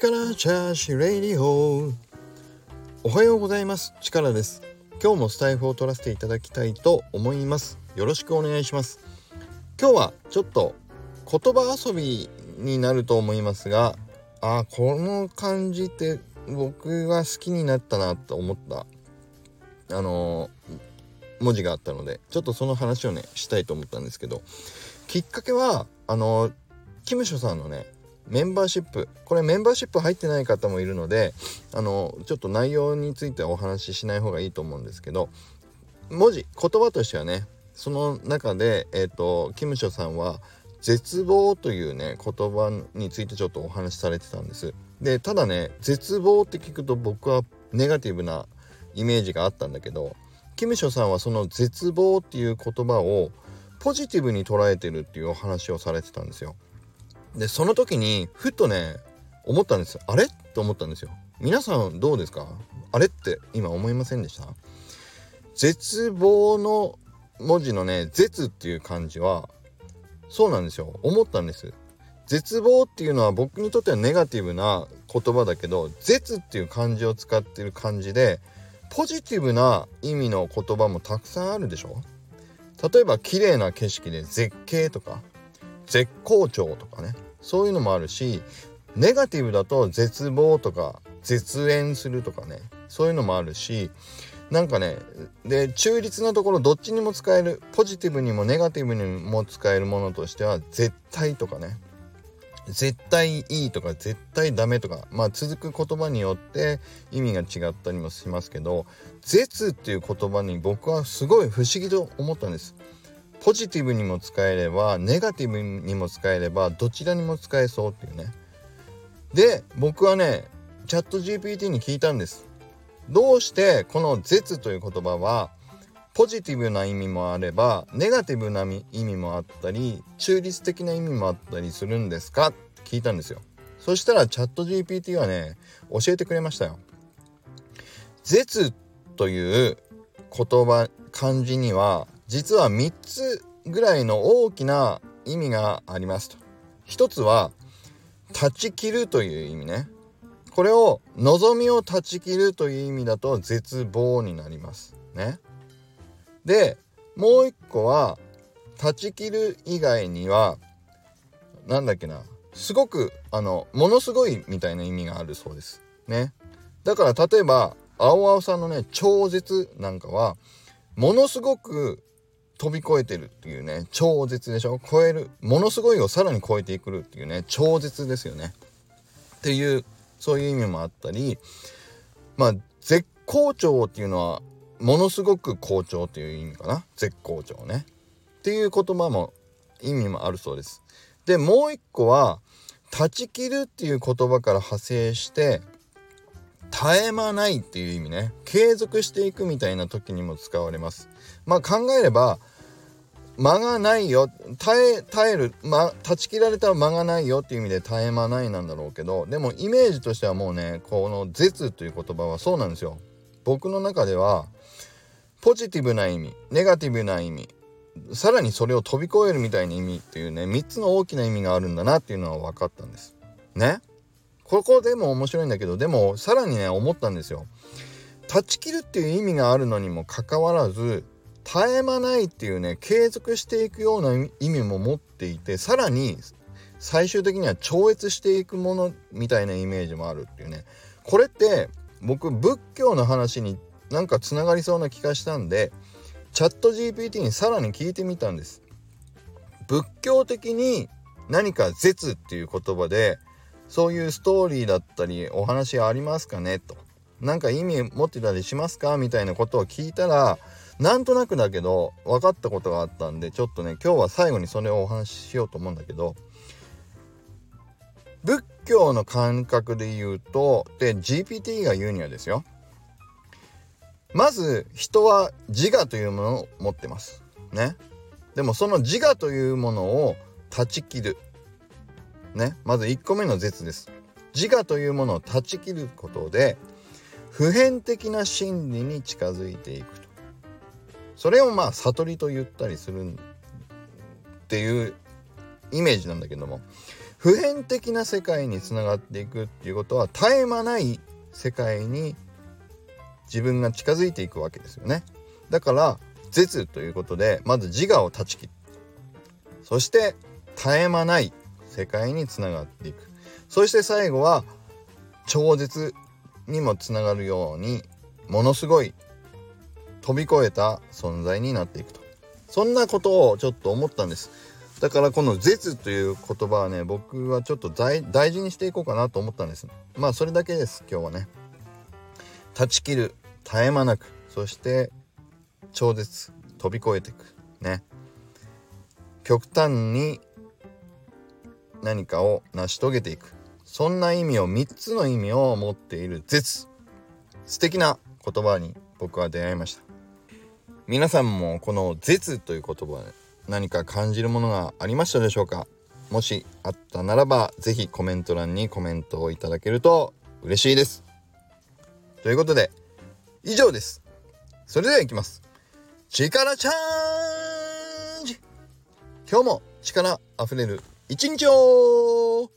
力チャーシュレイディオおはようございます。力です。今日もスタイフを取らせていただきたいと思います。よろしくお願いします。今日はちょっと言葉遊びになると思いますがあこの感じって僕が好きになったなと思った。あのー、文字があったのでちょっとその話をねしたいと思ったんですけど。きっかけはあのー、キムショさんのねメンバーシップこれメンバーシップ入ってない方もいるのであのちょっと内容についてはお話ししない方がいいと思うんですけど文字言葉としてはねその中でえっ、ー、とキムショさんは絶望というね言葉についてちょっとお話しされてたんです。でただね絶望って聞くと僕はネガティブなイメージがあったんだけどキムショさんはその絶望っていう言葉をポジティブに捉えてるっていうお話をされてたんですよ。でその時にふっとね思ったんですあれ？と思ったんですよ。皆さんどうですか？あれって今思いませんでした？絶望の文字のね絶っていう漢字はそうなんですよ。思ったんです。絶望っていうのは僕にとってはネガティブな言葉だけど絶っていう漢字を使ってる漢字でポジティブな意味の言葉もたくさんあるでしょ？例えば綺麗な景色で絶景とか絶好調とかね。そういうのもあるしネガティブだと絶望とか絶縁するとかねそういうのもあるしなんかねで中立なところどっちにも使えるポジティブにもネガティブにも使えるものとしては絶対とかね絶対いいとか絶対ダメとかまあ続く言葉によって意味が違ったりもしますけど「絶」っていう言葉に僕はすごい不思議と思ったんです。ポジティブにも使えればネガティブにも使えればどちらにも使えそうっていうね。で僕はねチャット GPT に聞いたんです。どうしてこの「絶」という言葉はポジティブな意味もあればネガティブな意味もあったり中立的な意味もあったりするんですか？って聞いたんですよ。そしたらチャット GPT はね教えてくれましたよ。絶という言葉漢字には実は3つぐらいの大きな意味がありますと。一つは断ち切るという意味ね。これを望みを断ち切るという意味だと絶望になりますね。でもう一個は断ち切る以外には何だっけなすごくあのものすごいみたいな意味があるそうです。ね。だから例えば青々さんのね超絶なんかはものすごく飛び越えてるっていうね超絶でしょ？超える。ものすごいをさらに超えていくるっていうね超絶ですよね。っていうそういう意味もあったりまあ絶好調っていうのはものすごく好調っていう意味かな？絶好調ね。っていう言葉も意味もあるそうです。でもう一個は断ち切るっていう言葉から派生して絶え間ないっていう意味ね。継続していくみたいな時にも使われます。まあ考えれば間がないよ。耐え耐える、ま、断ち切られた間がないよっていう意味で絶え間ないなんだろうけどでもイメージとしてはもうねこの「絶」という言葉はそうなんですよ。僕の中ではポジティブな意味ネガティブな意味さらにそれを飛び越えるみたいな意味っていうね3つの大きな意味があるんだなっていうのは分かったんです。ね？ここでも面白いんだけどでもさらにね思ったんですよ。断ち切るっていう意味があるのにもかかわらず絶え間ないっていうね継続していくような意味も持っていてさらに最終的には超越していくものみたいなイメージもあるっていうね。これって僕仏教の話になんかつながりそうな気がしたんでチャット GPT にさらに聞いてみたんです。仏教的に何か「絶」っていう言葉でそういうストーリーだったりお話ありますかねと。なんか意味持ってたりしますかみたいなことを聞いたらなんとなくだけど分かったことがあったんでちょっとね今日は最後にそれをお話ししようと思うんだけど仏教の感覚で言うとで GPT が言うにはですよ。まず人は自我というものを持ってます。ね。でもその自我というものを断ち切る。ね。まず1個目の絶です。自我というものを断ち切ることで普遍的な真理に近づいていくと。それをまあ悟りと言ったりするっていうイメージなんだけども普遍的な世界につながっていくっていうことは絶え間ない世界に自分が近づいていくわけですよね。だから絶ということでまず自我を断ち切る。そして絶え間ない世界につながっていく。そして最後は超絶にもつながるようにものすごい飛び越えた存在になっていくと。そんなことをちょっと思ったんです。だからこの「絶」という言葉はね僕はちょっと大事にしていこうかなと思ったんです。まあそれだけです今日はね。断ち切る絶え間なくそして超絶飛び越えていく。ね。極端に何かを成し遂げていく。そんな意味を3つの意味を持っている絶。素敵な言葉に僕は出会いました。皆さんもこの絶という言葉で何か感じるものがありましたでしょうか？もしあったならば是非コメント欄にコメントをいただけると嬉しいです。ということで以上です。それではいきます。力チャーンジ。今日も力あふれる一日を